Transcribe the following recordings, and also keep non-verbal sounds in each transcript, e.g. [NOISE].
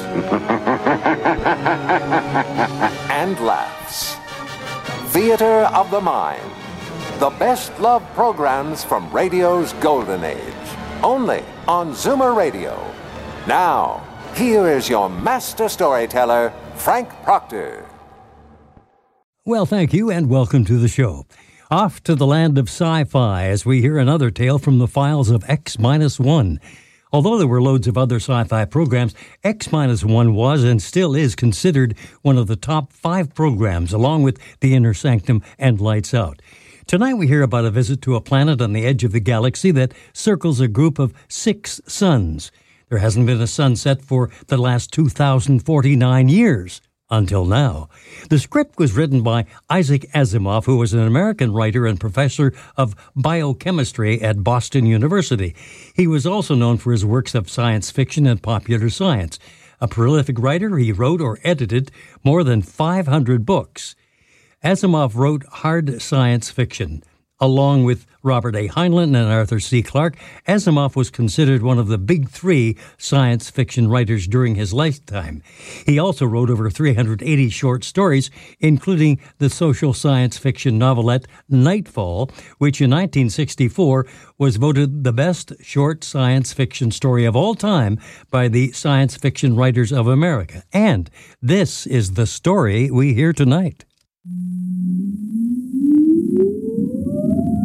[LAUGHS] and laughs. Theater of the Mind. The best love programs from radio's golden age. Only on Zoomer Radio. Now, here is your master storyteller, Frank Proctor. Well, thank you, and welcome to the show. Off to the land of sci fi as we hear another tale from the files of X 1. Although there were loads of other sci fi programs, X 1 was and still is considered one of the top five programs, along with The Inner Sanctum and Lights Out. Tonight we hear about a visit to a planet on the edge of the galaxy that circles a group of six suns. There hasn't been a sunset for the last 2,049 years until now. The script was written by Isaac Asimov, who was an American writer and professor of biochemistry at Boston University. He was also known for his works of science fiction and popular science. A prolific writer, he wrote or edited more than 500 books. Asimov wrote hard science fiction. Along with Robert A. Heinlein and Arthur C. Clarke, Asimov was considered one of the big three science fiction writers during his lifetime. He also wrote over 380 short stories, including the social science fiction novelette Nightfall, which in 1964 was voted the best short science fiction story of all time by the Science Fiction Writers of America. And this is the story we hear tonight.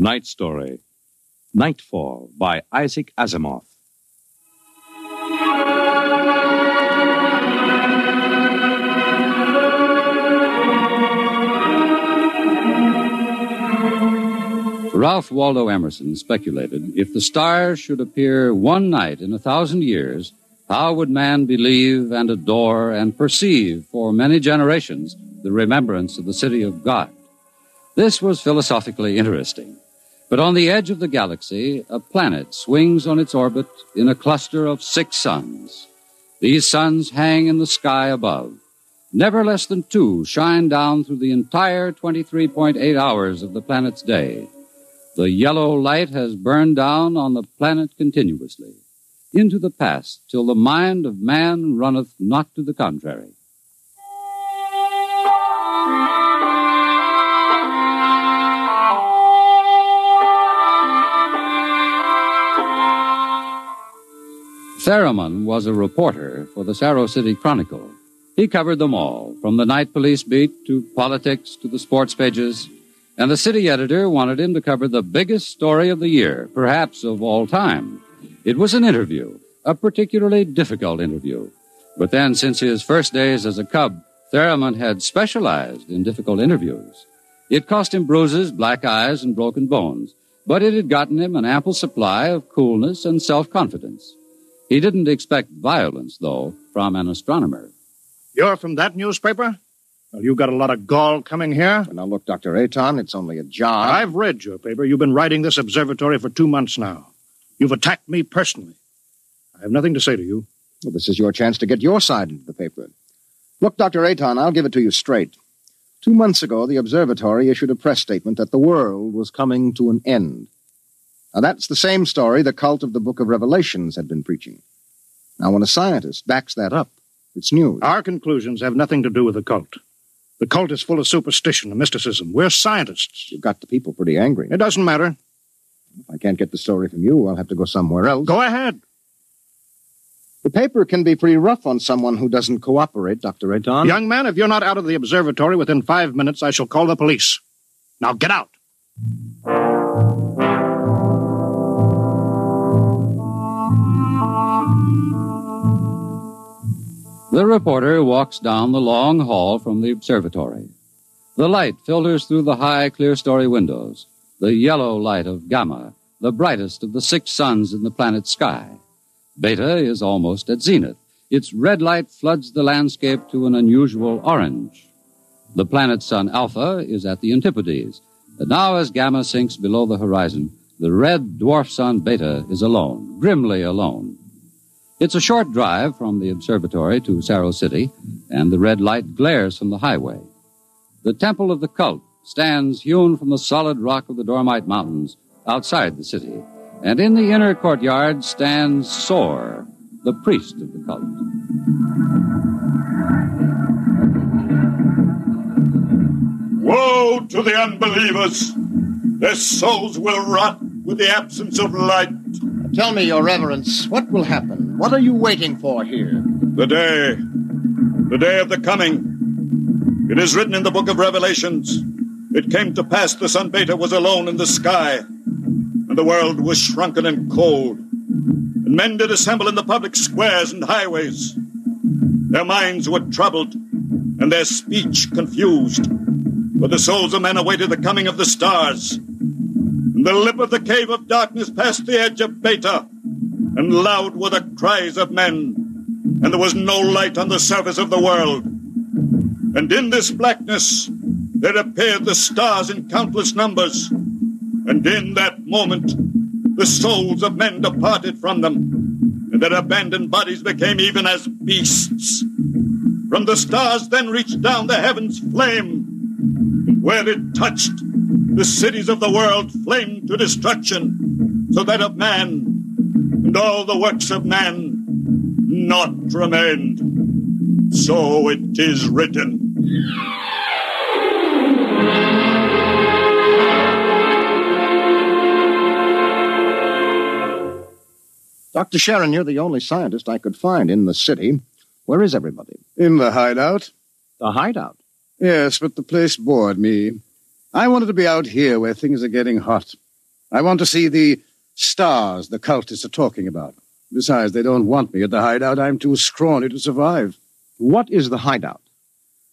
Tonight's story Nightfall by Isaac Asimov. Ralph Waldo Emerson speculated if the stars should appear one night in a thousand years, how would man believe and adore and perceive for many generations the remembrance of the city of God? This was philosophically interesting. But on the edge of the galaxy, a planet swings on its orbit in a cluster of six suns. These suns hang in the sky above. Never less than two shine down through the entire 23.8 hours of the planet's day. The yellow light has burned down on the planet continuously, into the past, till the mind of man runneth not to the contrary. Theremon was a reporter for the Saro City Chronicle. He covered them all, from the night police beat to politics to the sports pages, and the city editor wanted him to cover the biggest story of the year, perhaps of all time. It was an interview, a particularly difficult interview. But then, since his first days as a cub, Theremon had specialized in difficult interviews. It cost him bruises, black eyes, and broken bones, but it had gotten him an ample supply of coolness and self-confidence. He didn't expect violence, though, from an astronomer. You're from that newspaper? Well, you got a lot of gall coming here? Now, look, Dr. Aton, it's only a job. I've read your paper. You've been writing this observatory for two months now. You've attacked me personally. I have nothing to say to you. Well, this is your chance to get your side into the paper. Look, Dr. Aton, I'll give it to you straight. Two months ago, the observatory issued a press statement that the world was coming to an end. Now, that's the same story the cult of the Book of Revelations had been preaching. Now, when a scientist backs that up, it's news. Our conclusions have nothing to do with the cult. The cult is full of superstition and mysticism. We're scientists. You've got the people pretty angry. It doesn't matter. If I can't get the story from you, I'll have to go somewhere else. Go ahead. The paper can be pretty rough on someone who doesn't cooperate, Dr. Aton. Young man, if you're not out of the observatory within five minutes, I shall call the police. Now get out. The reporter walks down the long hall from the observatory. The light filters through the high, clear story windows, the yellow light of Gamma, the brightest of the six suns in the planet's sky. Beta is almost at zenith. Its red light floods the landscape to an unusual orange. The planet sun Alpha is at the antipodes, and now as Gamma sinks below the horizon, the red dwarf sun Beta is alone, grimly alone. It's a short drive from the observatory to Saro City, and the red light glares from the highway. The temple of the cult stands hewn from the solid rock of the Dormite Mountains outside the city, and in the inner courtyard stands Sor, the priest of the cult. Woe to the unbelievers! Their souls will rot with the absence of light. Tell me, Your Reverence, what will happen? What are you waiting for here? The day, the day of the coming. It is written in the book of Revelations. It came to pass the sun Beta was alone in the sky, and the world was shrunken and cold. And men did assemble in the public squares and highways. Their minds were troubled, and their speech confused. For the souls of men awaited the coming of the stars. And the lip of the cave of darkness passed the edge of Beta, and loud were the cries of men, and there was no light on the surface of the world. And in this blackness there appeared the stars in countless numbers, and in that moment the souls of men departed from them, and their abandoned bodies became even as beasts. From the stars then reached down the heavens flame, and where it touched, the cities of the world flamed to destruction, so that of man and all the works of man not remained. So it is written. Dr. Sheerin, you're the only scientist I could find in the city. Where is everybody? In the hideout? The hideout. Yes, but the place bored me. I wanted to be out here where things are getting hot. I want to see the stars the cultists are talking about. Besides, they don't want me at the hideout. I'm too scrawny to survive. What is the hideout?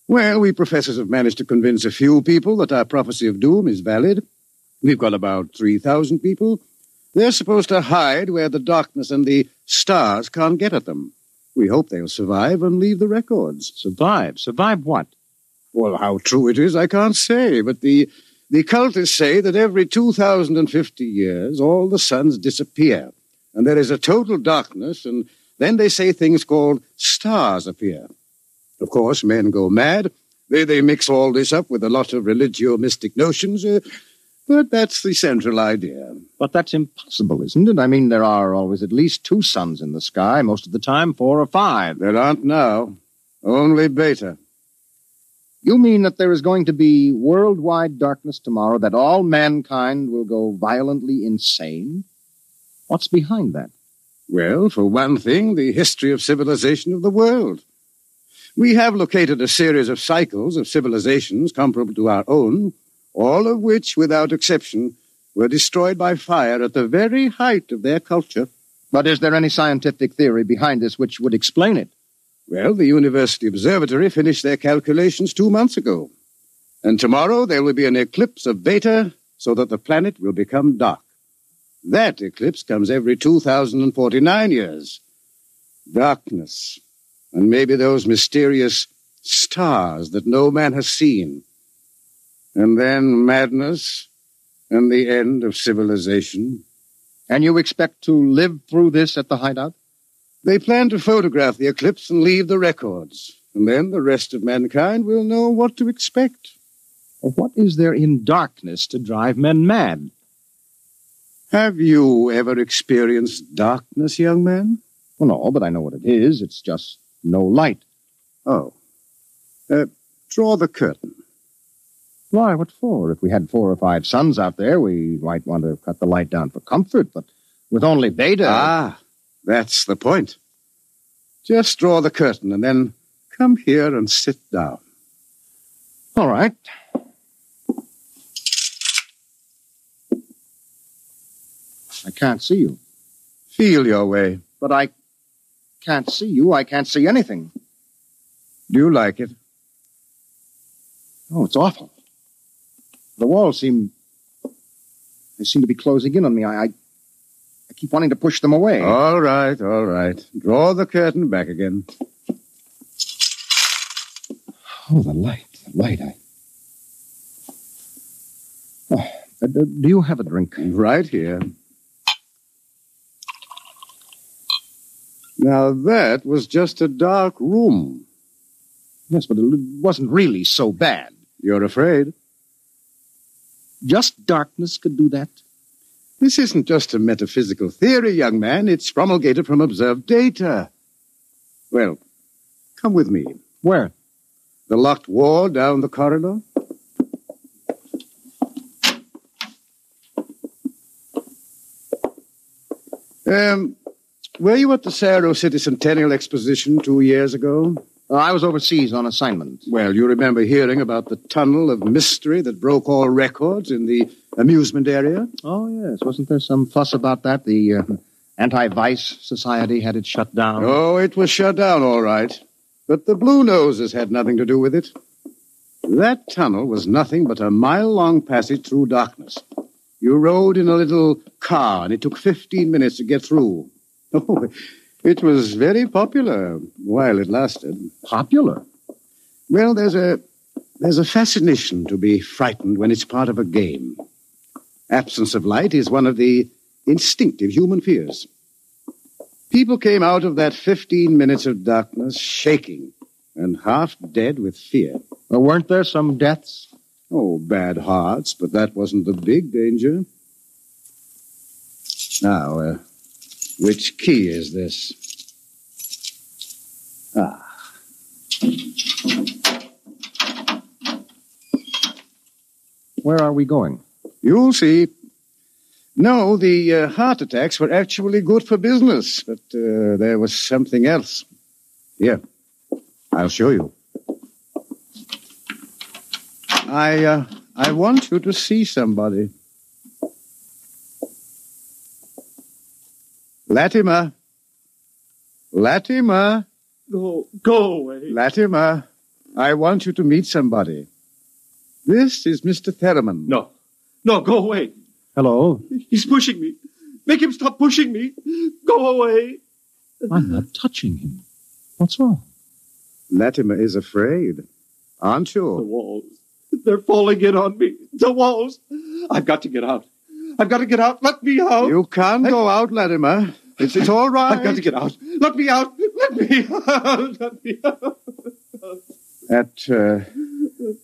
Well, we professors have managed to convince a few people that our prophecy of doom is valid. We've got about 3,000 people. They're supposed to hide where the darkness and the stars can't get at them. We hope they'll survive and leave the records. Survive? Survive what? Well, how true it is, I can't say, but the, the cultists say that every 2,050 years all the suns disappear, and there is a total darkness, and then they say things called stars appear. Of course, men go mad. They, they mix all this up with a lot of religio mystic notions, uh, but that's the central idea. But that's impossible, isn't it? I mean, there are always at least two suns in the sky, most of the time four or five. There aren't now. Only Beta. You mean that there is going to be worldwide darkness tomorrow, that all mankind will go violently insane? What's behind that? Well, for one thing, the history of civilization of the world. We have located a series of cycles of civilizations comparable to our own, all of which, without exception, were destroyed by fire at the very height of their culture. But is there any scientific theory behind this which would explain it? Well, the University Observatory finished their calculations two months ago. And tomorrow there will be an eclipse of Beta so that the planet will become dark. That eclipse comes every 2,049 years. Darkness. And maybe those mysterious stars that no man has seen. And then madness and the end of civilization. And you expect to live through this at the hideout? They plan to photograph the eclipse and leave the records. And then the rest of mankind will know what to expect. What is there in darkness to drive men mad? Have you ever experienced darkness, young man? Well, no, but I know what it is. It's just no light. Oh. Uh, draw the curtain. Why, what for? If we had four or five suns out there, we might want to cut the light down for comfort, but with only beta. Ah, that's the point. Just draw the curtain and then come here and sit down. All right. I can't see you. Feel your way. But I can't see you. I can't see anything. Do you like it? Oh, it's awful. The walls seem. They seem to be closing in on me. I, I, keep wanting to push them away. All right, all right. Draw the curtain back again. Oh, the light, the light. I. Oh, uh, do you have a drink? Right here. Now, that was just a dark room. Yes, but it wasn't really so bad. You're afraid? Just darkness could do that. This isn't just a metaphysical theory, young man. It's promulgated from observed data. Well, come with me. Where? The locked wall down the corridor. Um, were you at the Saro City Centennial Exposition two years ago? Uh, I was overseas on assignment. Well, you remember hearing about the tunnel of mystery that broke all records in the amusement area? Oh, yes. Wasn't there some fuss about that? The uh, Anti Vice Society had it shut down. Oh, it was shut down, all right. But the Blue Noses had nothing to do with it. That tunnel was nothing but a mile long passage through darkness. You rode in a little car, and it took 15 minutes to get through. [LAUGHS] Oh, it was very popular while it lasted. Popular? Well, there's a there's a fascination to be frightened when it's part of a game. Absence of light is one of the instinctive human fears. People came out of that 15 minutes of darkness shaking and half dead with fear. Well, weren't there some deaths? Oh, bad hearts, but that wasn't the big danger. Now, uh, which key is this? Ah. Where are we going? You'll see. No, the uh, heart attacks were actually good for business, but uh, there was something else. Here, I'll show you. I, uh, I want you to see somebody. Latimer. Uh, Latimer. Uh, go, go away. Latimer, uh, I want you to meet somebody. This is Mr. Theremon. No, no, go away. Hello. He's pushing me. Make him stop pushing me. Go away. I'm not touching him. What's wrong? Latimer is afraid, aren't you? The walls. They're falling in on me. The walls. I've got to get out. I've got to get out. Let me out. You can't go out, Latimer. It's, it's all right. I've got to get out. Let me out. Let me [LAUGHS] out. Let me out. At, uh,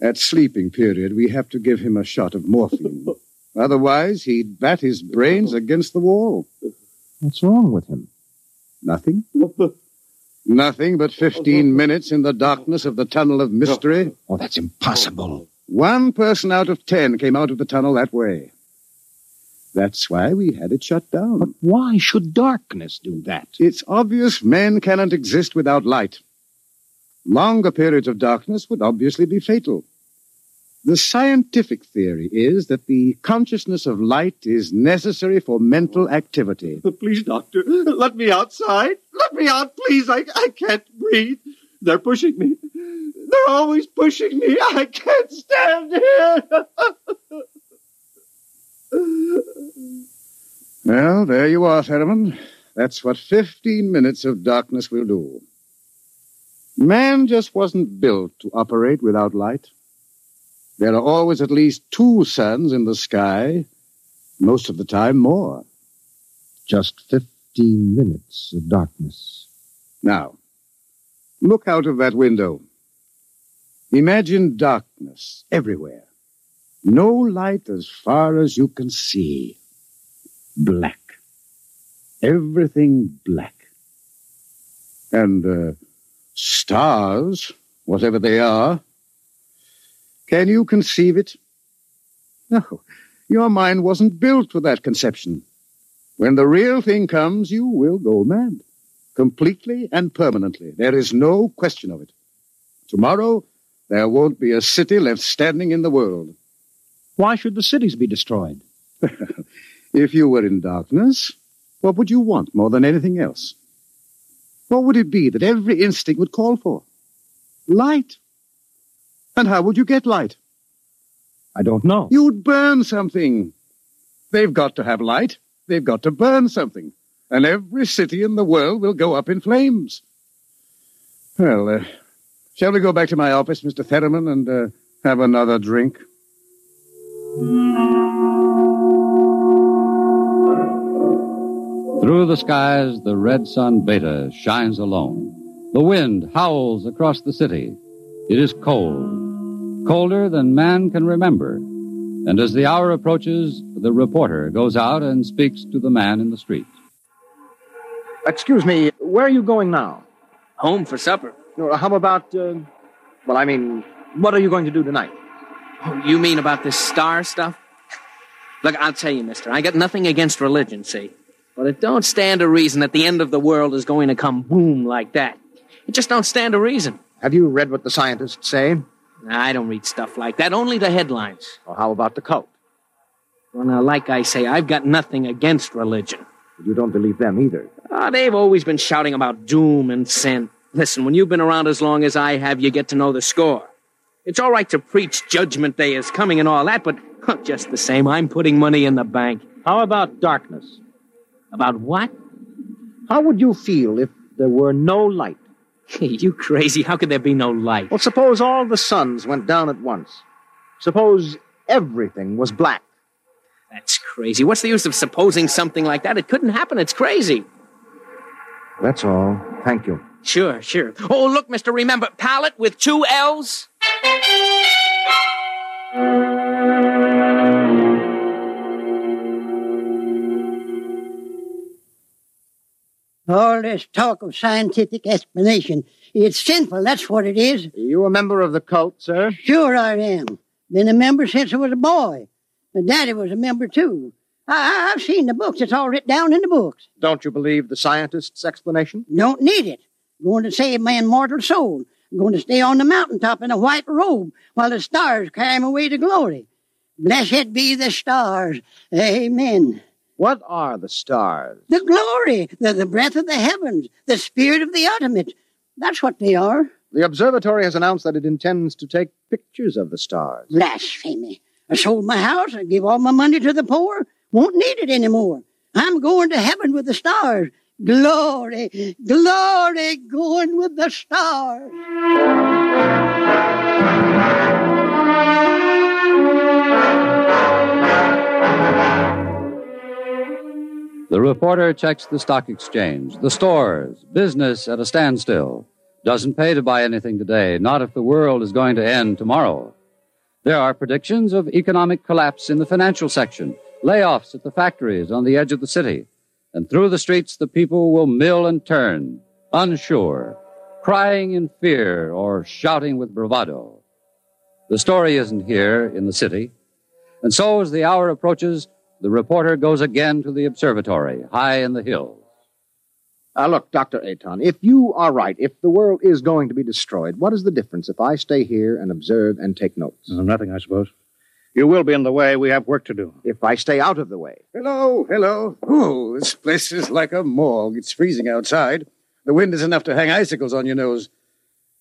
at sleeping period, we have to give him a shot of morphine. Otherwise, he'd bat his brains against the wall. What's wrong with him? Nothing? Nothing but 15 minutes in the darkness of the tunnel of mystery. Oh, that's impossible. One person out of ten came out of the tunnel that way. That's why we had it shut down. But why should darkness do that? It's obvious men cannot exist without light. Longer periods of darkness would obviously be fatal. The scientific theory is that the consciousness of light is necessary for mental activity. Please, doctor, let me outside. Let me out, please. I, I can't breathe. They're pushing me. They're always pushing me. I can't stand here. [LAUGHS] Well, there you are, Theremon. That's what 15 minutes of darkness will do. Man just wasn't built to operate without light. There are always at least two suns in the sky, most of the time more. Just 15 minutes of darkness. Now, look out of that window. Imagine darkness everywhere. No light as far as you can see. Black. Everything black. And, uh, stars, whatever they are. Can you conceive it? No, your mind wasn't built for that conception. When the real thing comes, you will go mad. Completely and permanently. There is no question of it. Tomorrow, there won't be a city left standing in the world. Why should the cities be destroyed? [LAUGHS] if you were in darkness, what would you want more than anything else? What would it be that every instinct would call for? Light. And how would you get light? I don't know. You'd burn something. They've got to have light. They've got to burn something. And every city in the world will go up in flames. Well, uh, shall we go back to my office, Mr. Theremon, and uh, have another drink? Through the skies, the red sun Beta shines alone. The wind howls across the city. It is cold, colder than man can remember. And as the hour approaches, the reporter goes out and speaks to the man in the street. Excuse me, where are you going now? Home for supper. No, How about, uh, well, I mean, what are you going to do tonight? Oh, you mean about this star stuff? Look, I'll tell you, mister, I got nothing against religion, see? But it don't stand to reason that the end of the world is going to come boom like that. It just don't stand to reason. Have you read what the scientists say? I don't read stuff like that, only the headlines. Or how about the cult? Well, now, like I say, I've got nothing against religion. You don't believe them either. Ah, they've always been shouting about doom and sin. Listen, when you've been around as long as I have, you get to know the score. It's all right to preach Judgment Day is coming and all that, but just the same, I'm putting money in the bank. How about darkness? About what? How would you feel if there were no light? [LAUGHS] you crazy. How could there be no light? Well, suppose all the suns went down at once. Suppose everything was black. That's crazy. What's the use of supposing something like that? It couldn't happen. It's crazy. That's all. Thank you. Sure, sure. Oh, look, mister, remember, pallet with two L's? All this talk of scientific explanation. It's sinful, that's what it is. You a member of the cult, sir? Sure I am. Been a member since I was a boy. My daddy was a member too. I, I- I've seen the books. It's all written down in the books. Don't you believe the scientists' explanation? Don't need it. Going to save my immortal soul. I'm going to stay on the mountaintop in a white robe while the stars carry me away to glory. Blessed be the stars. Amen. What are the stars? The glory, the, the breath of the heavens, the spirit of the ultimate. That's what they are. The observatory has announced that it intends to take pictures of the stars. Blasphemy. I sold my house I gave all my money to the poor. Won't need it anymore. I'm going to heaven with the stars. Glory, glory, going with the stars. The reporter checks the stock exchange, the stores, business at a standstill. Doesn't pay to buy anything today, not if the world is going to end tomorrow. There are predictions of economic collapse in the financial section, layoffs at the factories on the edge of the city. And through the streets, the people will mill and turn, unsure, crying in fear or shouting with bravado. The story isn't here in the city. And so, as the hour approaches, the reporter goes again to the observatory, high in the hills. Uh, look, Dr. Aton, if you are right, if the world is going to be destroyed, what is the difference if I stay here and observe and take notes? Uh, nothing, I suppose. You will be in the way. We have work to do. If I stay out of the way. Hello, hello. Oh, this place is like a morgue. It's freezing outside. The wind is enough to hang icicles on your nose.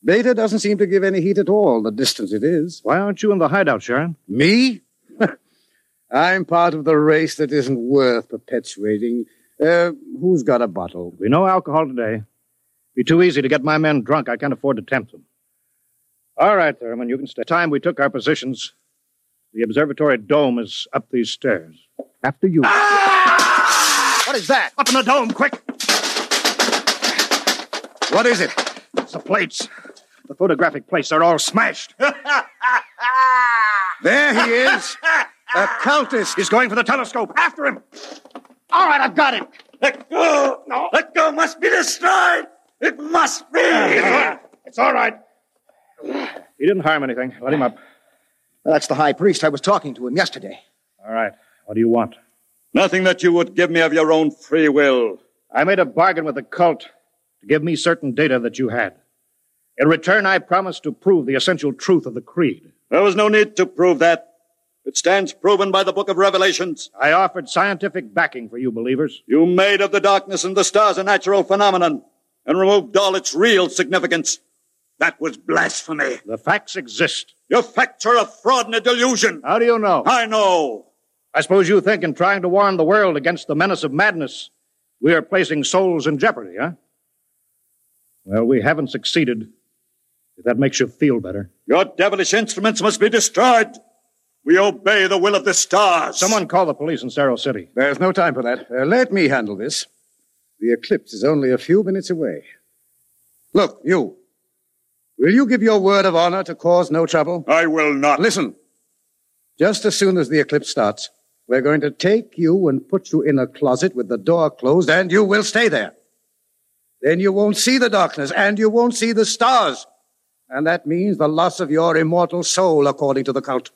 Beta doesn't seem to give any heat at all, the distance it is. Why aren't you in the hideout, Sheerin? Me? [LAUGHS] I'm part of the race that isn't worth perpetuating. Uh, who's got a bottle? We no alcohol today. Be too easy to get my men drunk. I can't afford to tempt them. All right, Theremon, you can stay. Time we took our positions. The observatory dome is up these stairs. After you. Ah! What is that? Up in the dome, quick! What is it? It's the plates. The photographic plates are all smashed. [LAUGHS] There he is. A Countess. He's going for the telescope. After him. All right, I've got it. Let go. No. Let go must be destroyed. It must be. It's all right. He didn't harm anything. Let him up. That's the high priest. I was talking to him yesterday. All right. What do you want? Nothing that you would give me of your own free will. I made a bargain with the cult to give me certain data that you had. In return, I promised to prove the essential truth of the creed. There was no need to prove that. It stands proven by the book of Revelations. I offered scientific backing for you believers. You made of the darkness and the stars a natural phenomenon and removed all its real significance. That was blasphemy. The facts exist. Your facts are a fraud and a delusion. How do you know? I know. I suppose you think in trying to warn the world against the menace of madness, we are placing souls in jeopardy, huh? Well, we haven't succeeded. If that makes you feel better. Your devilish instruments must be destroyed. We obey the will of the stars. Someone call the police in Saro City. There's no time for that. Uh, let me handle this. The eclipse is only a few minutes away. Look, you. Will you give your word of honor to cause no trouble? I will not. Listen. Just as soon as the eclipse starts, we're going to take you and put you in a closet with the door closed, and you will stay there. Then you won't see the darkness, and you won't see the stars. And that means the loss of your immortal soul, according to the cult.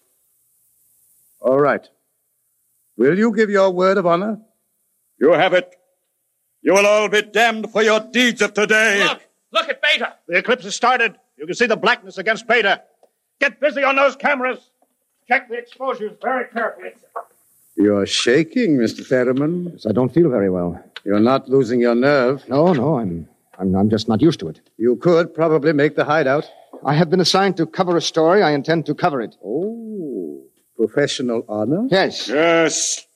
All right. Will you give your word of honor? You have it. You will all be damned for your deeds of today. Look! Look at Beta! The eclipse has started. You can see the blackness against Beta. Get busy on those cameras. Check the exposures very carefully. You're shaking, Mr. Theremon. Yes, I don't feel very well. You're not losing your nerve. No, no, I'm, I'm, I'm just not used to it. You could probably make the hideout. I have been assigned to cover a story. I intend to cover it. Oh, professional honor? Yes. Yes.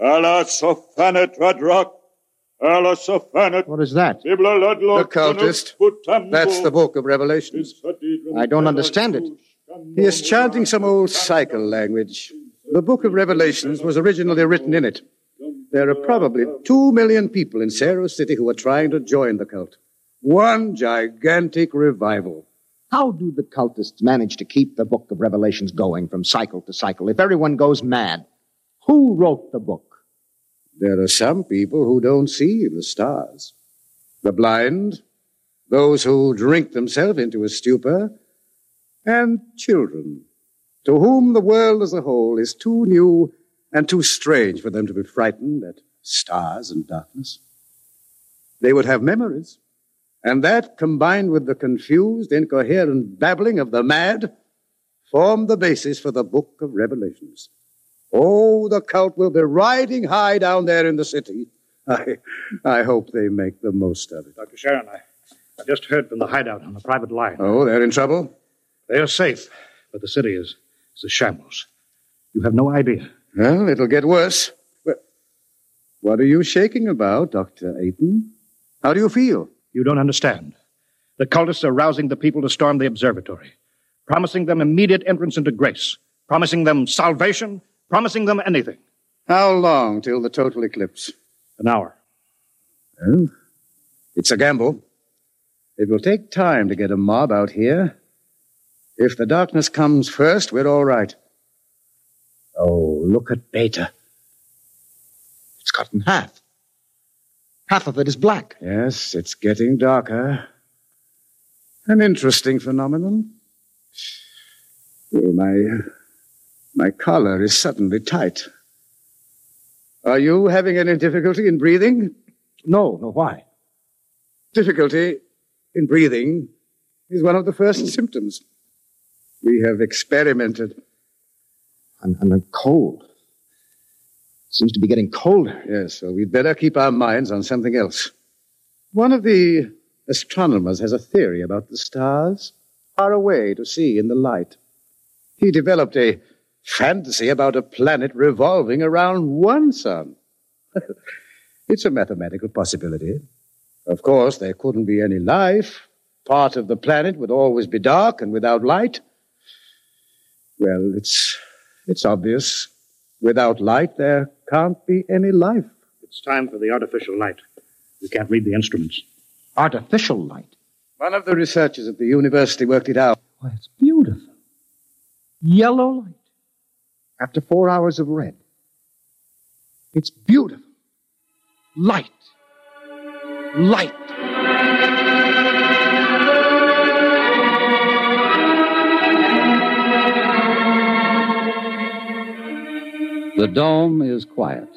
Allah sofanet radrak. Allah sofanet. What is that? The cultist. That's the book of Revelations. I don't understand it. He is chanting some old cycle language. The book of Revelations was originally written in it. There are probably two million people in Saro City who are trying to join the cult. One gigantic revival. How do the cultists manage to keep the book of Revelations going from cycle to cycle if everyone goes mad? Who wrote the book? There are some people who don't see the stars. The blind, those who drink themselves into a stupor, and children, to whom the world as a whole is too new and too strange for them to be frightened at stars and darkness. They would have memories, and that, combined with the confused, incoherent babbling of the mad, formed the basis for the book of Revelations. Oh, the cult will be riding high down there in the city. [LAUGHS] I, I hope they make the most of it. Dr. Sheerin, I, I just heard from the hideout on the private line. Oh, they're in trouble? They are safe, but the city is, is a shambles. You have no idea. Well, it'll get worse. But what are you shaking about, Dr. Aton? How do you feel? You don't understand. The cultists are rousing the people to storm the observatory, promising them immediate entrance into grace, promising them salvation, promising them anything. How long till the total eclipse? An hour. Well, it's a gamble. It will take time to get a mob out here. If the darkness comes first, we're all right. Oh, look at Beta. It's cut in half. Half of it is black. Yes, it's getting darker. An interesting phenomenon. Oh, my, my collar is suddenly tight. Are you having any difficulty in breathing? No, no, why? Difficulty in breathing is one of the first symptoms. We have experimented. I'm, I'm cold. Seems to be getting colder. Yes, so we'd better keep our minds on something else. One of the astronomers has a theory about the stars far away to see in the light. He developed a fantasy about a planet revolving around one sun. [LAUGHS] it's a mathematical possibility. Of course, there couldn't be any life. Part of the planet would always be dark and without light. Well, it's, it's obvious. Without light, there can't be any life. It's time for the artificial light. We can't read the instruments. Artificial light. One of the researchers at the university worked it out. Why, it's beautiful. Yellow light. After four hours of red. It's beautiful. Light. Light. The dome is quiet.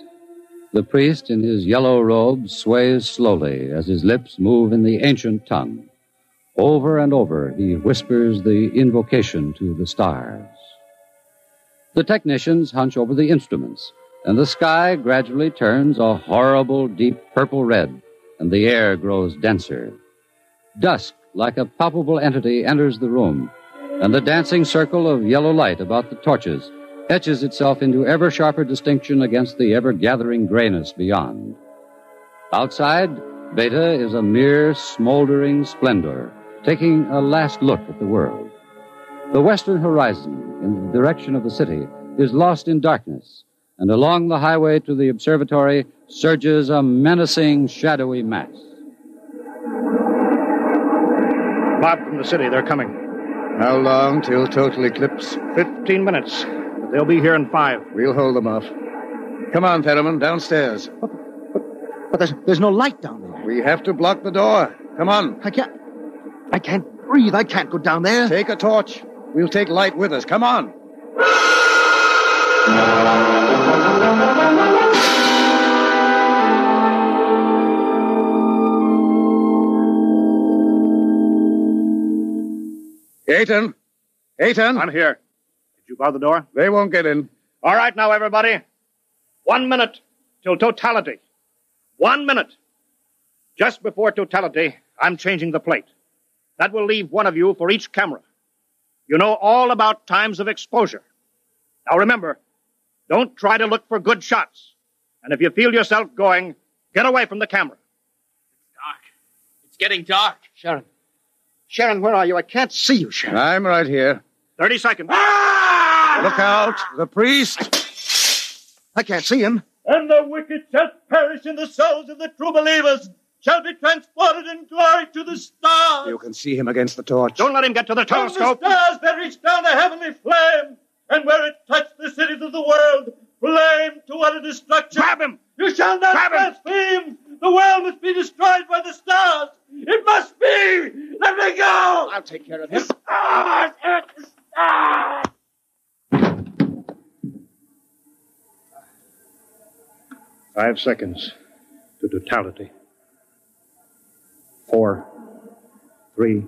The priest in his yellow robe sways slowly as his lips move in the ancient tongue. Over and over, he whispers the invocation to the stars. The technicians hunch over the instruments, and the sky gradually turns a horrible deep purple red, and the air grows denser. Dusk, like a palpable entity, enters the room, and the dancing circle of yellow light about the torches etches itself into ever sharper distinction against the ever gathering grayness beyond. Outside, Beta is a mere smoldering splendor, taking a last look at the world. The western horizon, in the direction of the city, is lost in darkness, and along the highway to the observatory surges a menacing, shadowy mass. Bob from the city, they're coming. How long till total eclipse? Fifteen minutes. But they'll be here in five. We'll hold them off. Come on, Theremon, downstairs. But there's, there's no light down there. We have to block the door. Come on. I can't. I can't breathe. I can't go down there. Take a torch. We'll take light with us. Come on. Aton. Aton. I'm here. Did you bar the door? They won't get in. All right, now, everybody. One minute till totality. One minute. Just before totality, I'm changing the plate. That will leave one of you for each camera. You know all about times of exposure. Now remember, don't try to look for good shots. And if you feel yourself going, get away from the camera. It's dark. It's getting dark. Sheerin. Sheerin, where are you? I can't see you, Sheerin. I'm right here. 30 seconds. Ah! Look out. The priest. I can't see him. And the wicked shall perish in the souls of the true believers, shall be transported in glory to the stars. You can see him against the torch. Don't let him get to the telescope. From the telescope. stars there reach down a heavenly flame, and where it touched the cities of the world, flame to utter destruction. Grab him! You shall not Grab him! blaspheme! The world must be destroyed by the stars! It must be! Let me go! I'll take care of him. Stars! It's stars! Five seconds to totality. Four, three,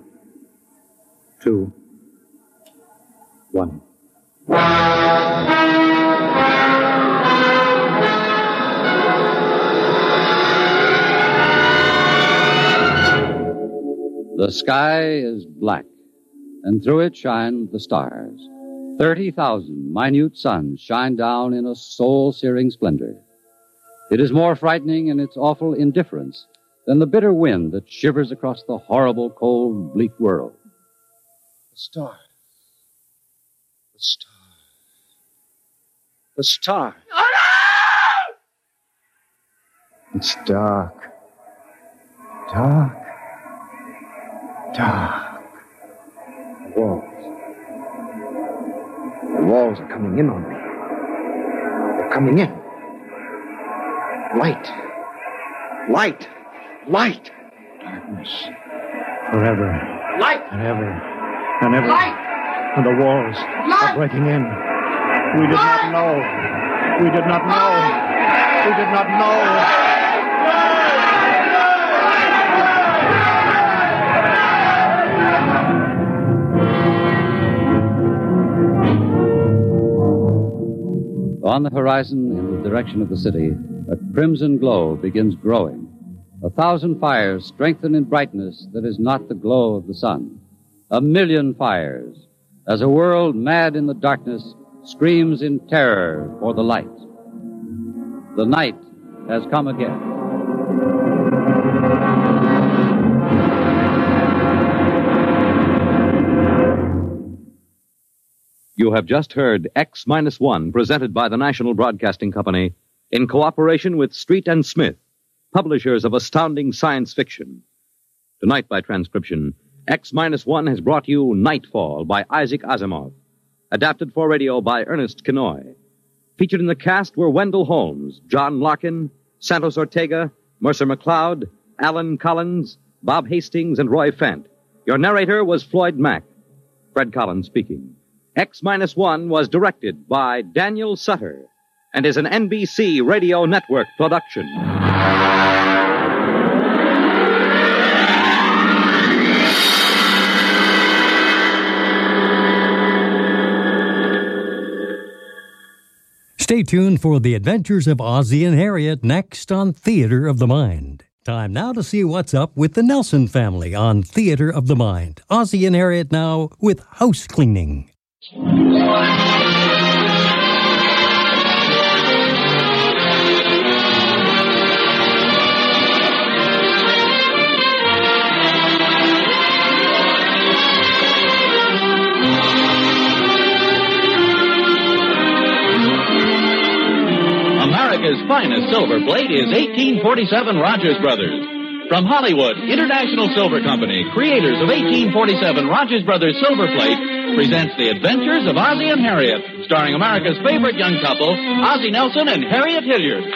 two, one. The sky is black, and through it shine the stars. Thirty thousand minute suns shine down in a soul searing splendor. It is more frightening in its awful indifference than the bitter wind that shivers across the horrible, cold, bleak world. The stars. The stars. The stars. It's dark. Dark. Dark. The walls. The walls are coming in on me. They're coming in. Light. Light. Light. Darkness. Forever. Light! And ever. And ever. Light! And the walls Light! are breaking in. We did not know. We did not know. We did not know. On the horizon, in the direction of the city, a crimson glow begins growing. A thousand fires strengthen in brightness that is not the glow of the sun. A million fires, as a world mad in the darkness screams in terror for the light. The night has come again. You have just heard X 1 presented by the National Broadcasting Company in cooperation with Street and Smith publishers of astounding science fiction. Tonight, by transcription, X Minus One has brought you Nightfall by Isaac Asimov, adapted for radio by Ernest Kinoy. Featured in the cast were Wendell Holmes, John Larkin, Santos Ortega, Mercer McLeod, Alan Collins, Bob Hastings, and Roy Fant. Your narrator was Floyd Mack. Fred Collins speaking. X Minus One was directed by Daniel Sutter and is an NBC Radio Network production. Stay tuned for the adventures of Ozzie and Harriet next on Theater of the Mind. Time now to see what's up with the Nelson family on Theater of the Mind. Ozzie and Harriet now with house cleaning. America's finest silver plate is 1847 Rogers Brothers. From Hollywood, International Silver Company, creators of 1847 Rogers Brothers Silver Plate, presents The Adventures of Ozzie and Harriet, starring America's favorite young couple, Ozzie Nelson and Harriet Hilliard.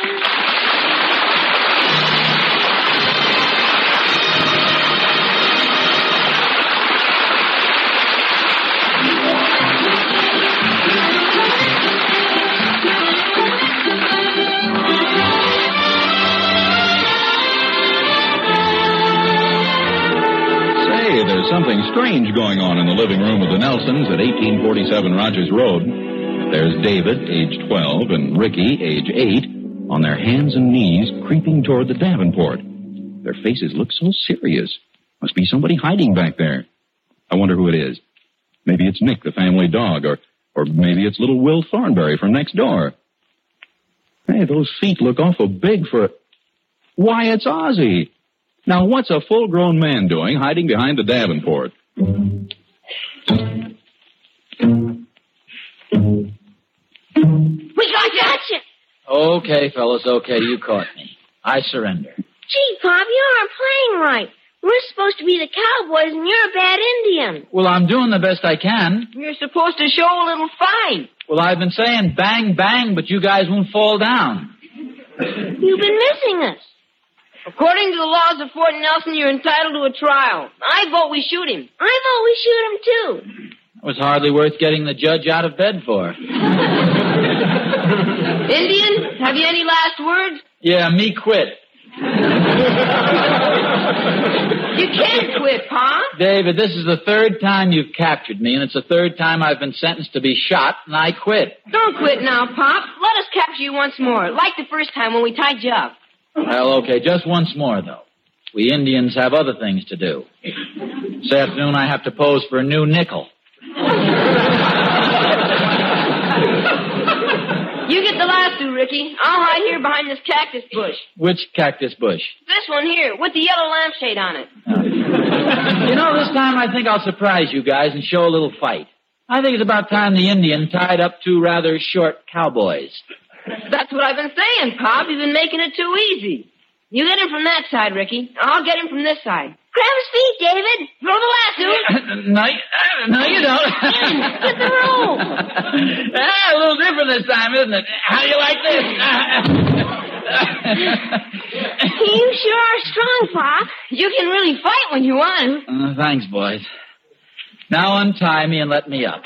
There's something strange going on in the living room of the Nelsons at 1847 Rogers Road. There's David, age 12, and Ricky, age 8, on their hands and knees creeping toward the Davenport. Their faces look so serious. Must be somebody hiding back there. I wonder who it is. Maybe it's Nick, the family dog, or, or maybe it's little Will Thornberry from next door. Hey, those feet look awful big for. Why, it's Ozzie. Now, what's a full grown man doing hiding behind the Davenport? We got you. Okay, fellas, okay, you caught me. I surrender. Gee, Pop, you aren't playing right. We're supposed to be the cowboys, and you're a bad Indian. Well, I'm doing the best I can. You're supposed to show a little fight. Well, I've been saying bang, bang, but you guys won't fall down. You've been missing us. According to the laws of Fort Nelson, you're entitled to a trial. I vote we shoot him. I vote we shoot him, too. It was hardly worth getting the judge out of bed for. [LAUGHS] Indian, have you any last words? Yeah, me quit. You can't quit, Pa. David, this is the third time you've captured me, and it's the third time I've been sentenced to be shot, and I quit. Don't quit now, Pop. Let us capture you once more, like the first time when we tied you up. Well, okay, just once more, though. We Indians have other things to do. This afternoon I have to pose for a new nickel. You get the last two, Ricky. I'll hide here behind this cactus bush. Which cactus bush? This one here, with the yellow lampshade on it. Uh, you know, this time I think I'll surprise you guys and show a little fight. I think it's about time the Indian tied up two rather short cowboys. That's what I've been saying, Pop. You've been making it too easy. You get him from that side, Ricky. I'll get him from this side. Grab his feet, David. Throw the lasso. [LAUGHS] No, you- uh, no, you don't. Get the rope. [LAUGHS] ah, a little different this time, isn't it? How do you like this? [LAUGHS] You sure are strong, Pop. You can really fight when you want to. Uh, thanks, boys. Now untie me and let me up.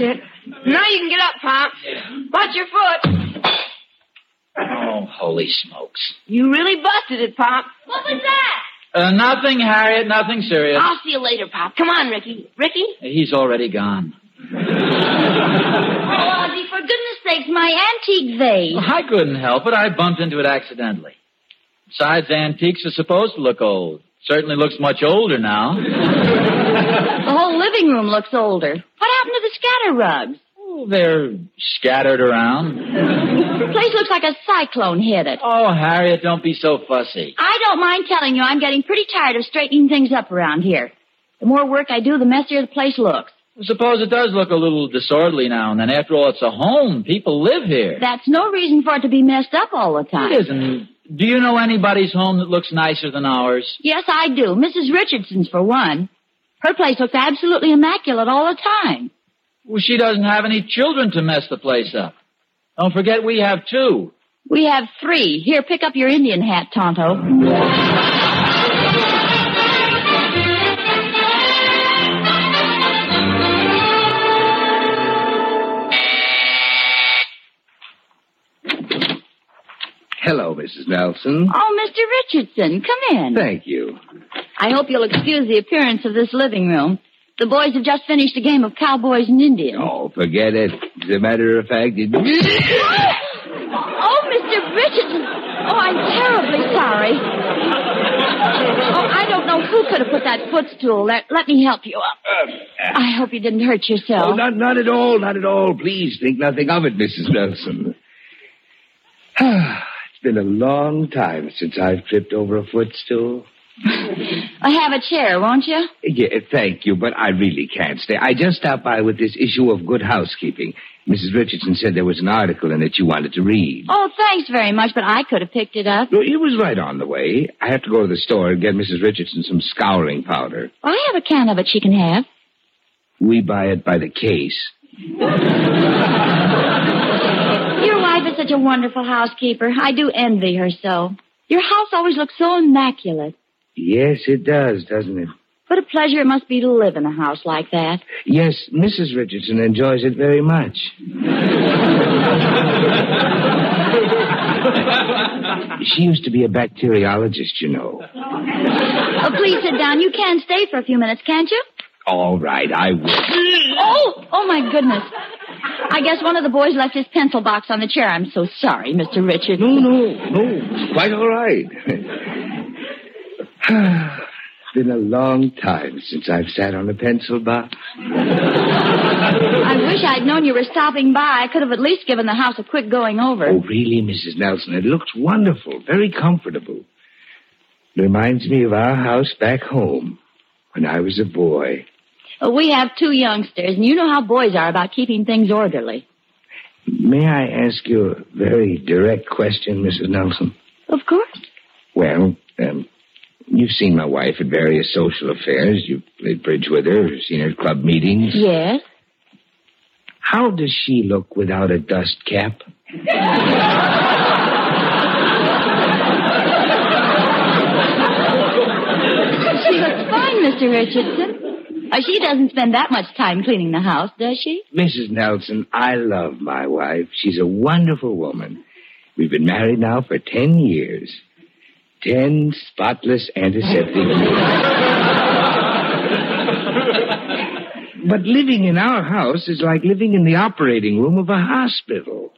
It. Now you can get up, Pop. Watch your foot. Oh, holy smokes. You really busted it, Pop. What was that? Uh, nothing, Harriet, nothing serious. I'll see you later, Pop. Come on, Ricky. Ricky? He's already gone. Oh, Ozzie, for goodness sakes, my antique vase. I couldn't help it. I bumped into it accidentally. Besides, antiques are supposed to look old. Certainly looks much older now. [LAUGHS] The whole living room looks older. What happened to the scatter rugs? Oh, they're scattered around. The place looks like a cyclone hit it. Oh, Harriet, don't be so fussy. I don't mind telling you I'm getting pretty tired of straightening things up around here. The more work I do, the messier the place looks. Suppose it does look a little disorderly now and then. After all, it's a home. People live here. That's no reason for it to be messed up all the time. It isn't. Do you know anybody's home that looks nicer than ours? Yes, I do. Mrs. Richardson's for one. Her place looks absolutely immaculate all the time. Well, she doesn't have any children to mess the place up. Don't forget we have two. We have three. Here, pick up your Indian hat, Tonto. Hello, Mrs. Nelson. Oh, Mr. Richardson, come in. Thank you. I hope you'll excuse the appearance of this living room. The boys have just finished a game of cowboys and Indians. Oh, forget it. As a matter of fact, it... [LAUGHS] Oh, Mr. Richardson. Oh, I'm terribly sorry. Oh, I don't know who could have put that footstool there. Let me help you up. Uh, I hope you didn't hurt yourself. Oh, not, not at all, not at all. Please think nothing of it, Mrs. Nelson. [SIGHS] [SIGHS] it's been a long time since I've tripped over a footstool. I have a chair, won't you? Yeah, thank you, but I really can't stay. I just stopped by with this issue of Good Housekeeping. Mrs. Richardson said there was an article in it you wanted to read. Oh, thanks very much, but I could have picked it up. No, it was right on the way. I have to go to the store and get Mrs. Richardson some scouring powder. Oh, I have a can of it she can have. We buy it by the case. [LAUGHS] Your wife is such a wonderful housekeeper. I do envy her so. Your house always looks so immaculate. Yes, it does, doesn't it? What a pleasure it must be to live in a house like that. Yes, Mrs. Richardson enjoys it very much. [LAUGHS] she used to be a bacteriologist, you know. Oh, please sit down. You can stay for a few minutes, can't you? All right, I will. Oh, oh my goodness. I guess one of the boys left his pencil box on the chair. I'm so sorry, Mr. Richard. No, no, no. It's quite all right. it's [SIGHS] been a long time since I've sat on a pencil box. I wish I'd known you were stopping by. I could have at least given the house a quick going over. Oh, really, Mrs. Nelson? It looks wonderful, very comfortable. It reminds me of our house back home when I was a boy. We have two youngsters, and you know how boys are about keeping things orderly. May I ask you a very direct question, Mrs. Nelson? Of course. Well, um, you've seen my wife at various social affairs. You've played bridge with her, seen her at club meetings. Yes. How does she look without a dust cap? She looks fine, Mr. Richardson. Uh, she doesn't spend that much time cleaning the house, does she? Mrs. Nelson, I love my wife. She's a wonderful woman. We've been married now for ten years. Ten spotless antiseptic years. but living in our house is like living in the operating room of a hospital.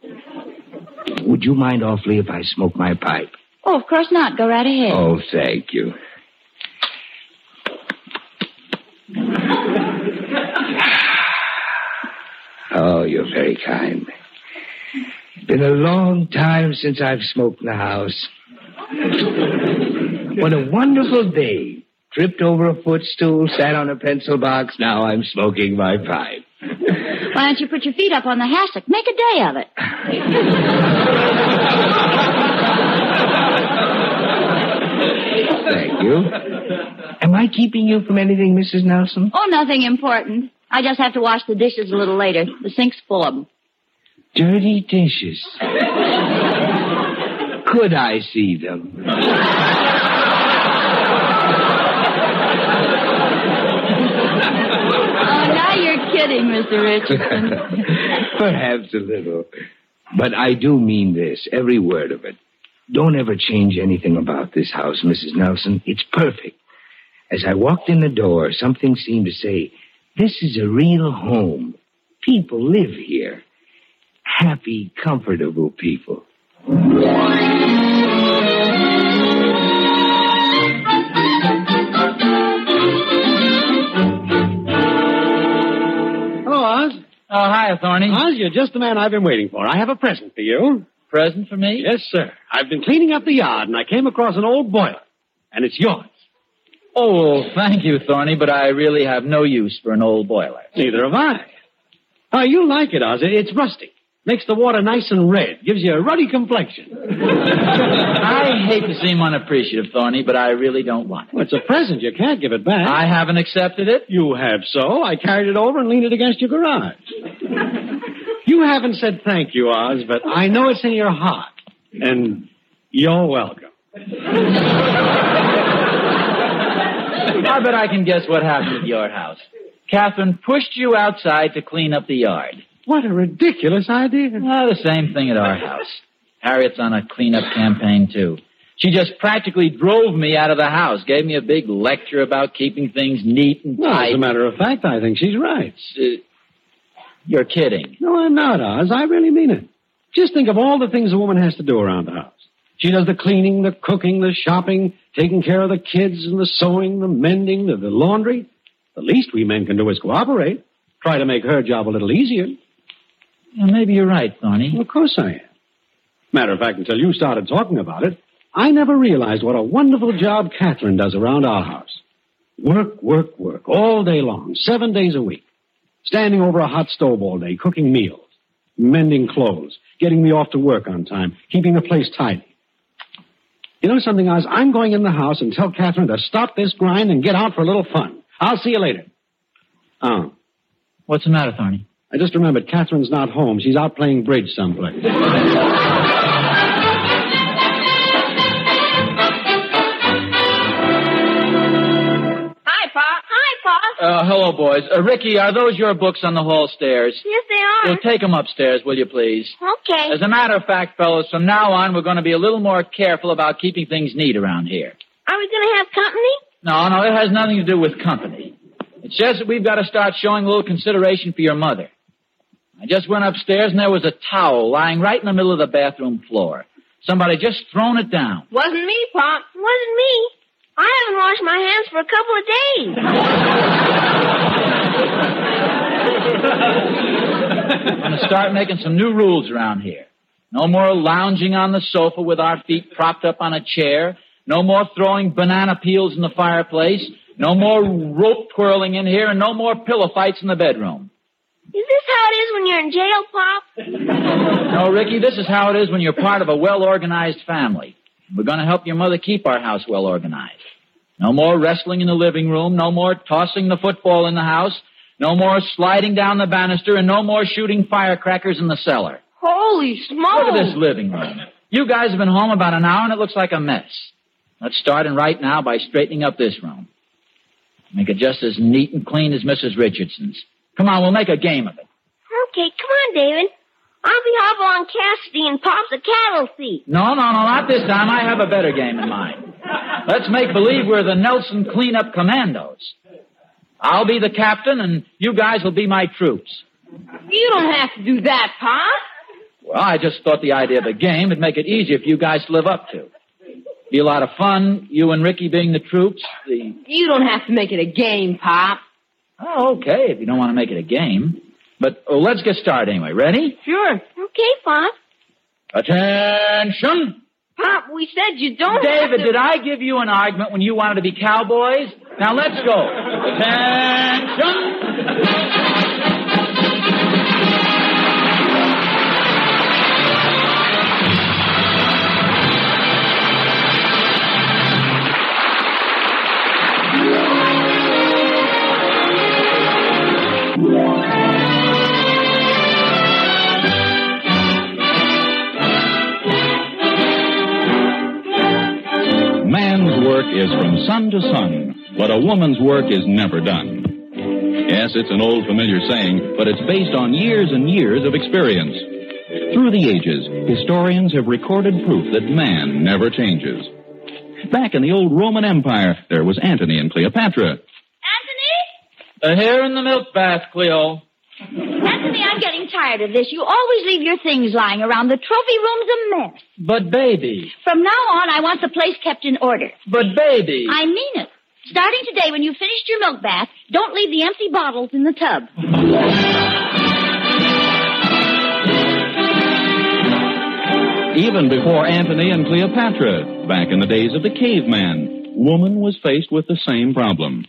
Would you mind awfully if I smoke my pipe? Oh, of course not. Go right ahead. Oh, thank you. Oh, you're very kind. Been a long time since I've smoked in the house. What a wonderful day. Tripped over a footstool, sat on a pencil box. Now I'm smoking my pipe. Why don't you put your feet up on the hassock? Make a day of it. [LAUGHS] Thank you. Am I keeping you from anything, Mrs. Nelson? Oh, nothing important. I just have to wash the dishes a little later. The sink's full of them. Dirty dishes. Could I see them? Oh, now you're kidding, Mr. Richardson. [LAUGHS] Perhaps a little. But I do mean this, every word of it. Don't ever change anything about this house, Mrs. Nelson. It's perfect. As I walked in the door, something seemed to say, This is a real home. People live here. Happy, comfortable people. Hello, Oz. Oh, hi, Thorny. Oz, you're just the man I've been waiting for. I have a present for you. Present for me? Yes, sir. I've been cleaning up the yard and I came across an old boiler. And it's yours. Oh, thank you, Thorny, but I really have no use for an old boiler. Neither have I. Oh, you like it, Ozzie? It's rustic. Makes the water nice and red. Gives you a ruddy complexion. [LAUGHS] I hate to seem unappreciative, Thorny, but I really don't want it. Well, it's a present. You can't give it back. I haven't accepted it. You have so. I carried it over and leaned it against your garage. you haven't said thank you, Oz, but I know it's in your heart. And you're welcome. I bet I can guess what happened at your house. Catherine pushed you outside to clean up the yard. What a ridiculous idea. Well, the same thing at our house. Harriet's on a cleanup campaign, too. She just practically drove me out of the house, gave me a big lecture about keeping things neat and Well, tight. as a matter of fact, I think she's right. Uh, you're kidding. No, I'm not, Oz. I really mean it. Just think of all the things a woman has to do around the house. She does the cleaning, the cooking, the shopping, taking care of the kids, and the sewing, the mending, the, the laundry. The least we men can do is cooperate. Try to make her job a little easier. Well, maybe you're right, Thorny. Of course I am. Matter of fact, until you started talking about it, I never realized what a wonderful job Catherine does around our house. Work, work, work, all day long, seven days a week. Standing over a hot stove all day, cooking meals, mending clothes, getting me off to work on time, keeping the place tidy. You know something, Oz? I'm going in the house and tell Catherine to stop this grind and get out for a little fun. I'll see you later. Oh. What's the matter, Thorny? I just remembered Catherine's not home. She's out playing bridge someplace. Hi, Pa. Hi, Pa. Uh, hello, boys. Uh, Ricky, are those your books on the hall stairs? Yes, they are. Well, take them upstairs, will you, please? Okay. As a matter of fact, fellows, from now on, we're going to be a little more careful about keeping things neat around here. Are we going to have company? No, no, it has nothing to do with company. It's just that we've got to start showing a little consideration for your mother. I just went upstairs and there was a towel lying right in the middle of the bathroom floor. Somebody just thrown it down. Wasn't me, Pop. Wasn't me. I haven't washed my hands for a couple of days. I'm going to start making some new rules around here. No more lounging on the sofa with our feet propped up on a chair. No more throwing banana peels in the fireplace. No more rope twirling in here, and no more pillow fights in the bedroom. Is this how it is when you're in jail, Pop? [LAUGHS] No, Ricky, this is how it is when you're part of a well-organized family. We're going to help your mother keep our house well organized. No more wrestling in the living room. No more tossing the football in the house. No more sliding down the banister, and no more shooting firecrackers in the cellar. Holy smokes! Look at this living room. You guys have been home about an hour and it looks like a mess. Let's start in right now by straightening up this room. Make it just as neat and clean as Mrs. Richardson's. Come on, we'll make a game of it. Okay, come on, David. I'll be Hopalong Cassidy and Pop's a cattle thief. No, no, no, not this time. I have a better game in mind. Let's make believe we're the Nelson Cleanup Commandos. I'll be the captain and you guys will be my troops. You don't have to do that, Pop. Well, I just thought the idea of the game would make it easier for you guys to live up to. Be a lot of fun, you and Ricky being the troops. The You don't have to make it a game, Pop. Oh, okay, if you don't want to make it a game. But oh, let's get started anyway. Ready? Sure. Okay, Pop. Attention! Pop, we said you don't have David, to... did I give you an argument when you wanted to be cowboys? Now let's go. Attention! Work is from sun to sun, but a woman's work is never done. Yes, it's an old familiar saying, but it's based on years and years of experience. Through the ages, historians have recorded proof that man never changes. Back in the old Roman Empire, there was Antony and Cleopatra. Antony? A hair in the milk bath, Cleo. Antony, I'm getting tired of this. You always leave your things lying around. The trophy room's a mess. But, baby. From now on, I want the place kept in order. But, baby. I mean it. Starting today, when you've finished your milk bath, don't leave the empty bottles in the tub. Even before Antony and Cleopatra, back in the days of the caveman, woman was faced with the same problem.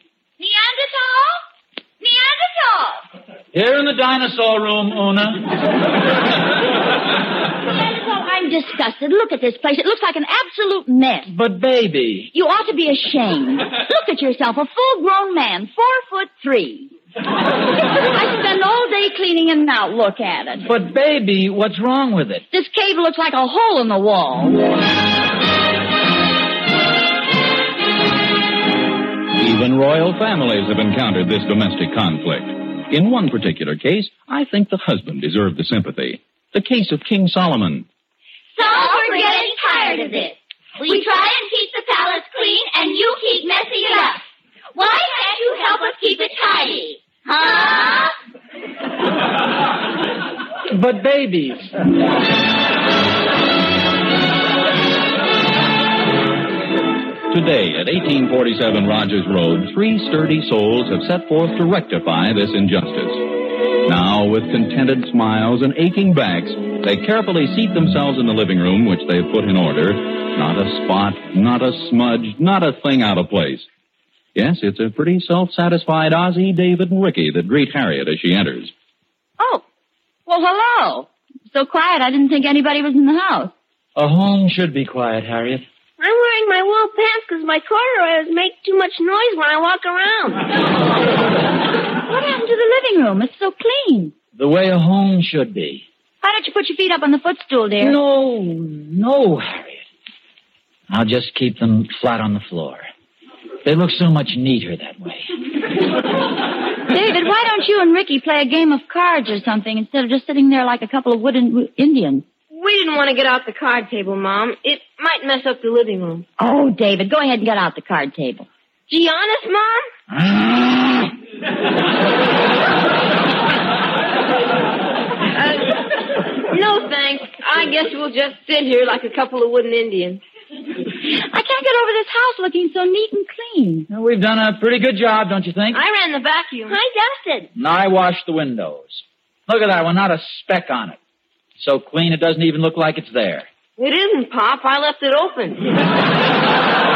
Here in the dinosaur room, Una. Neanderthal, I'm disgusted. Look at this place. It looks like an absolute mess. But baby. You ought to be ashamed. Look at yourself, a full-grown man, four foot three. I spend all day cleaning and now look at it. But baby, what's wrong with it? This cave looks like a hole in the wall. Even royal families have encountered this domestic conflict. In one particular case, I think the husband deserved the sympathy. The case of King Solomon. So we're getting tired of this. We try and keep the palace clean, and you keep messing it up. Why can't you help us keep it tidy? Huh? But babies. Today, at 1847 Rogers Road, three sturdy souls have set forth to rectify this injustice. Now, with contented smiles and aching backs, they carefully seat themselves in the living room, which they've put in order. Not a spot, not a smudge, not a thing out of place. Yes, it's a pretty self-satisfied Ozzie, David, and Ricky that greet Harriet as she enters. Oh, well, hello. So quiet, I didn't think anybody was in the house. A home should be quiet, Harriet. I'm wearing my wool pants because my corduroys make too much noise when I walk around. What happened to the living room? It's so clean. The way a home should be. Why don't you put your feet up on the footstool, dear? No, no, Harriet. I'll just keep them flat on the floor. They look so much neater that way. [LAUGHS] David, why don't you and Ricky play a game of cards or something instead of just sitting there like a couple of wooden Indians? We didn't want to get out the card table, Mom. It might mess up the living room. Oh, David, go ahead and get out the card table. Gee, honest, Mom? [LAUGHS] uh, no, thanks. I guess we'll just sit here like a couple of wooden Indians. I can't get over this house looking so neat and clean. Well, we've done a pretty good job, don't you think? I ran the vacuum. I dusted. And I washed the windows. Look at that one, not a speck on it. So clean it doesn't even look like it's there. It isn't, Pop. I left it open. [LAUGHS]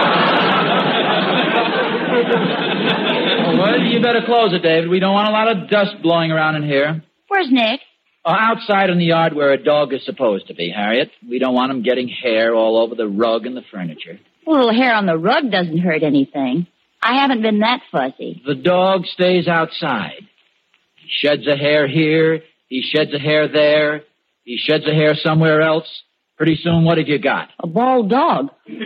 Well, you better close it, David. We don't want a lot of dust blowing around in here. Where's Nick? Uh, outside in the yard where a dog is supposed to be, Harriet. We don't want him getting hair all over the rug and the furniture. A little hair on the rug doesn't hurt anything. I haven't been that fussy. The dog stays outside. He sheds a hair here. He sheds a hair there. He sheds a hair somewhere else. Pretty soon, what have you got? A bald dog. Yes,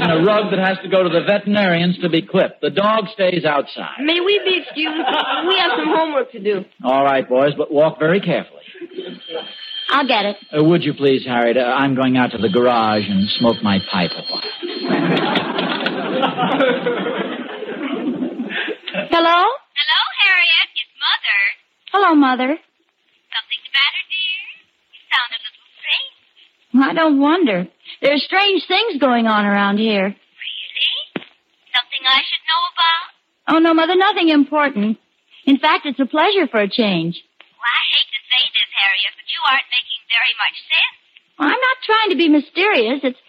and a rug that has to go to the veterinarians to be clipped. The dog stays outside. May we be excused? We have some homework to do. All right, boys, but walk very carefully. I'll get it. Uh, would you please, Harriet? Uh, I'm going out to the garage and smoke my pipe a while. Hello? Hello, Harriet. It's Mother. Hello, Mother. Matter, dear? You sound a little strange. I don't wonder. There's strange things going on around here. Really? Something I should know about? Oh, no, Mother, nothing important. In fact, it's a pleasure for a change. Well, I hate to say this, Harriet, but you aren't making very much sense. Well, I'm not trying to be mysterious. It's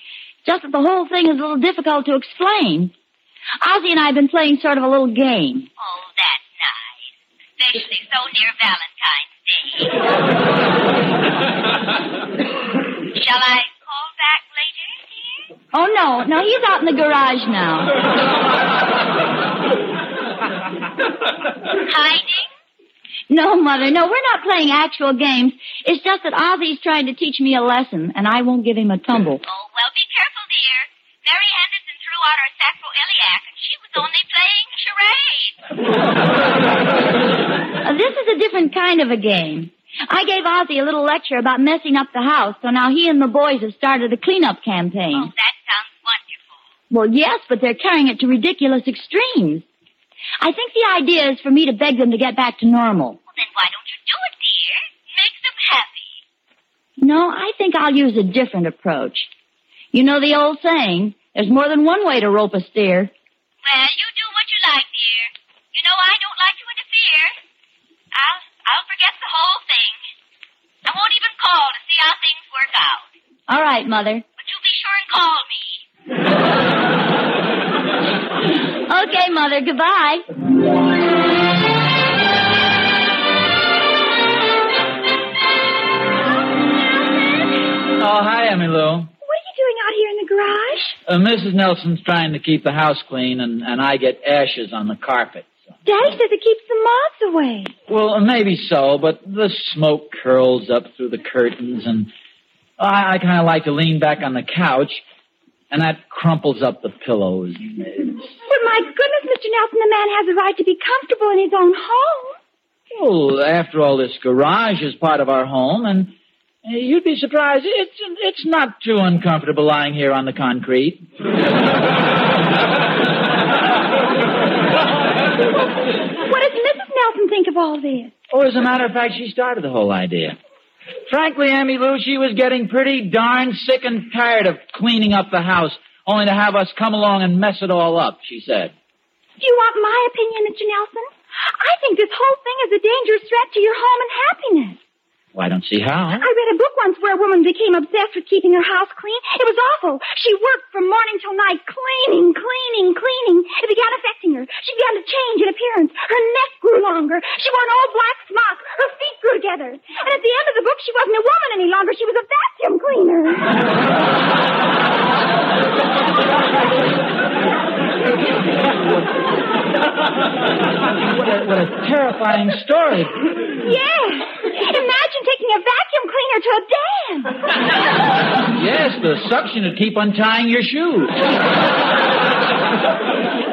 just that the whole thing is a little difficult to explain. Ozzie and I have been playing sort of a little game. Oh, that's nice. Especially so near Valentine's Day. [LAUGHS] Shall I call back later, dear? Oh, no, no, he's out in the garage now. [LAUGHS] Hiding? No, Mother, no, we're not playing actual games. It's just that Ozzie's trying to teach me a lesson, and I won't give him a tumble. Oh, well, be careful, dear. Mary Henderson threw out her sacroiliac, and she was only playing charades. Uh, [LAUGHS] this is a different kind of a game. I gave Ozzie a little lecture about messing up the house, so now he and the boys have started a cleanup campaign. Oh, that sounds wonderful. Well, yes, but they're carrying it to ridiculous extremes. I think the idea is for me to beg them to get back to normal. Well, then why don't you do it, dear? Makes them happy. No, I think I'll use a different approach. You know the old saying, there's more than one way to rope a steer. Well, you do what you like, dear. You know I don't like to interfere. I'll I'll forget the whole thing. I won't even call to see how right, Mother. But you be sure and call me. [LAUGHS] Okay, Mother. Goodbye. Oh, hi, Emmy Lou. What are you doing out here in the garage? Uh, Mrs. Nelson's trying to keep the house clean, and, and I get ashes on the carpet. Daddy says it keeps the moths away. Well, maybe so, but the smoke curls up through the curtains, and I, I kind of like to lean back on the couch, and that crumples up the pillows. But my goodness, Mr. Nelson, the man has a right to be comfortable in his own home. Well, after all, this garage is part of our home, and uh, you'd be surprised. It's it's not too uncomfortable lying here on the concrete. What does Mrs. Nelson think of all this? Oh, as a matter of fact, she started the whole idea. Frankly, Emmy Lou, she was getting pretty darn sick and tired of cleaning up the house, only to have us come along and mess it all up, she said. Do you want my opinion, Mr. Nelson? I think this whole thing is a dangerous threat to your home and happiness. Well, I don't see how. I read a book once where a woman became obsessed with keeping her house clean. It was awful. She worked from morning till night cleaning, cleaning, cleaning. It began affecting her. She began to change in appearance. Her neck grew longer. She wore an old black smock. Her feet grew together. And at the end of the book, she wasn't a woman any longer. She was a vacuum cleaner. [LAUGHS] What a, what a terrifying story. yes. Imagine taking a vacuum cleaner to a dance. Yes, the suction would keep untying your shoes.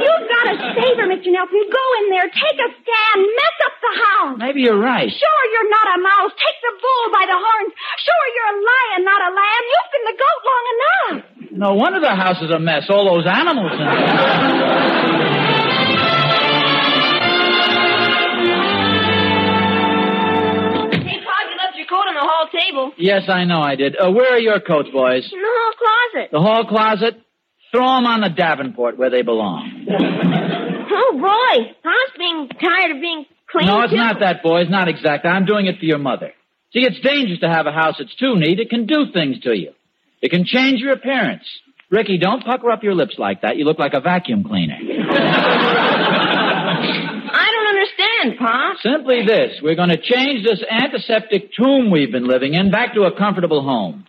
You've got to save her, Mr. Nelson. Go in there, take a stand, mess up the house. Maybe you're right. Sure, you're not a mouse. Take the bull by the horns. Sure, you're a lion, not a lamb. You've been the goat long enough. No wonder the house is a mess. All those animals in there. The hall table. Yes, I know I did. Uh, where are your coats, boys? In the hall closet. The hall closet? Throw them on the Davenport where they belong. [LAUGHS] Oh, boy. Pop's being tired of being clean, No, it's too. not that, boys. Not exactly. I'm doing it for your mother. See, it's dangerous to have a house that's too neat. It can do things to you. It can change your appearance. Ricky, don't pucker up your lips like that. You look like a vacuum cleaner. [LAUGHS] I don't Pop. Simply this. We're going to change this antiseptic tomb we've been living in back to a comfortable home.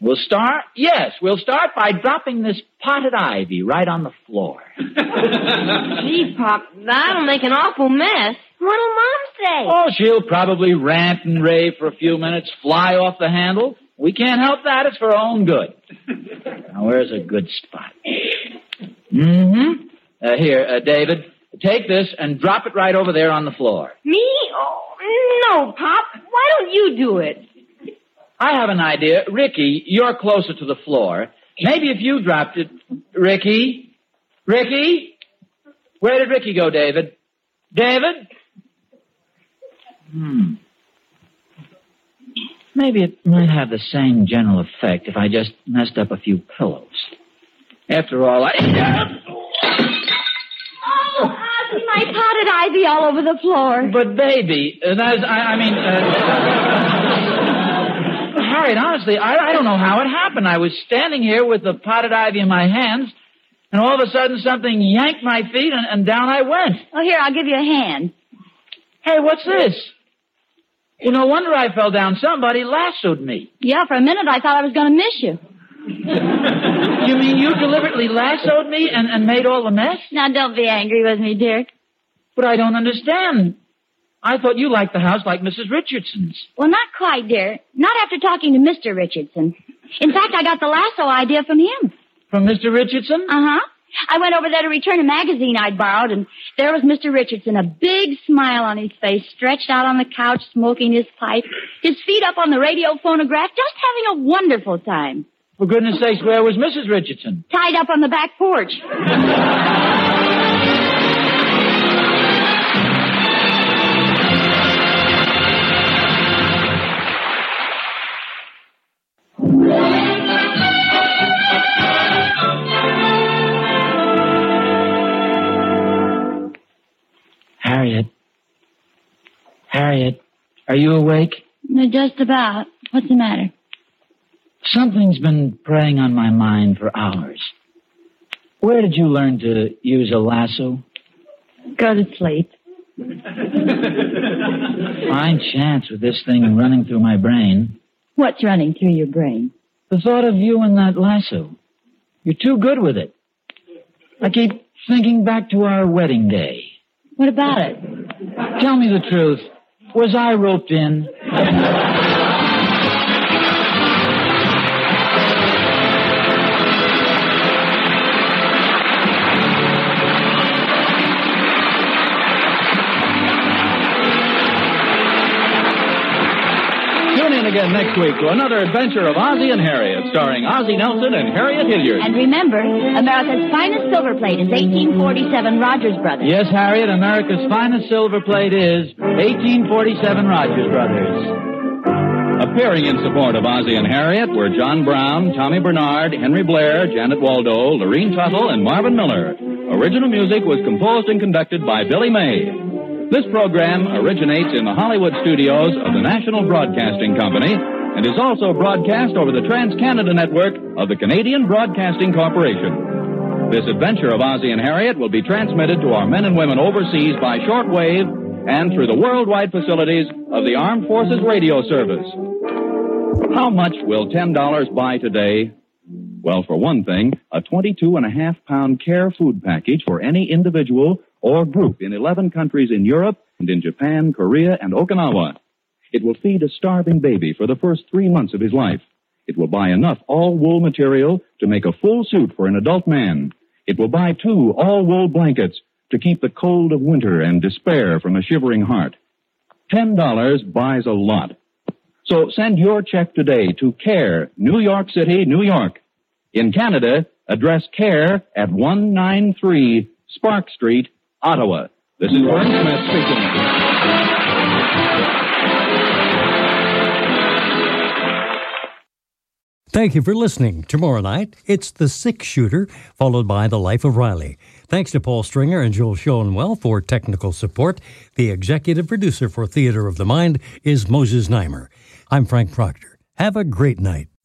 We'll start, yes, we'll start by dropping this potted ivy right on the floor. [LAUGHS] Gee, Pop, that'll make an awful mess. What'll Mom say? Oh, she'll probably rant and rave for a few minutes, fly off the handle. We can't help that. It's for our own good. Now, where's a good spot? Mm-hmm. Uh, here, uh, David, take this and drop it right over there on the floor. Me? Oh, no, Pop. Why don't you do it? I have an idea. Ricky, you're closer to the floor. Maybe if you dropped it. Ricky? Ricky? Where did Ricky go, David? David? Hmm. Maybe it might have the same general effect if I just messed up a few pillows. After all, I. [LAUGHS] My potted ivy all over the floor. But baby, uh, that's, I, I mean, uh, [LAUGHS] Harriet, honestly, I, I don't know how it happened. I was standing here with the potted ivy in my hands, and all of a sudden something yanked my feet, and, and down I went. Oh, here, I'll give you a hand. Hey, what's this? Well, no wonder I fell down. Somebody lassoed me. Yeah, for a minute I thought I was going to miss you. You mean you deliberately lassoed me and, and made all the mess? Now, don't be angry with me, dear. But I don't understand. I thought you liked the house like Mrs. Richardson's. Well, not quite, dear. Not after talking to Mr. Richardson. In fact, I got the lasso idea from him. From Mr. Richardson? Uh-huh. I went over there to return a magazine I'd borrowed, and there was Mr. Richardson, a big smile on his face, stretched out on the couch, smoking his pipe, his feet up on the radio phonograph, just having a wonderful time. For goodness sakes, where was Mrs. Richardson? Tied up on the back porch. Harriet. Harriet, are you awake? Just about. What's the matter? Something's been preying on my mind for hours. Where did you learn to use a lasso? Go to sleep. [LAUGHS] Fine chance with this thing running through my brain. What's running through your brain? The thought of you and that lasso. You're too good with it. I keep thinking back to our wedding day. What about it? Tell me the truth. Was I roped in? [LAUGHS] again next week to another adventure of Ozzie and Harriet, starring Ozzie Nelson and Harriet Hilliard. And remember, America's finest silver plate is 1847 Rogers Brothers. Yes, Harriet, America's finest silver plate is 1847 Rogers Brothers. Appearing in support of Ozzie and Harriet were John Brown, Tommy Bernard, Henry Blair, Janet Waldo, Lorene Tuttle, and Marvin Miller. Original music was composed and conducted by Billy May. This program originates in the Hollywood studios of the National Broadcasting Company and is also broadcast over the Trans-Canada Network of the Canadian Broadcasting Corporation. This adventure of Ozzie and Harriet will be transmitted to our men and women overseas by shortwave and through the worldwide facilities of the Armed Forces Radio Service. How much will $10 buy today? Well, for one thing, a 22 and a half pound care food package for any individual or group in 11 countries in Europe and in Japan, Korea, and Okinawa. It will feed a starving baby for the first three months of his life. It will buy enough all wool material to make a full suit for an adult man. It will buy two all wool blankets to keep the cold of winter and despair from a shivering heart. Ten dollars buys a lot. So send your check today to CARE, New York City, New York. In Canada, address CARE at 193 Sparks Street, Ottawa. This is Vern Smith speaking. Thank you for listening. Tomorrow night, it's The Six Shooter, followed by The Life of Riley. Thanks to Paul Stringer and Joel Schoenwell for technical support. The executive producer for Theater of the Mind is Moses Znaimer. I'm Frank Proctor. Have a great night.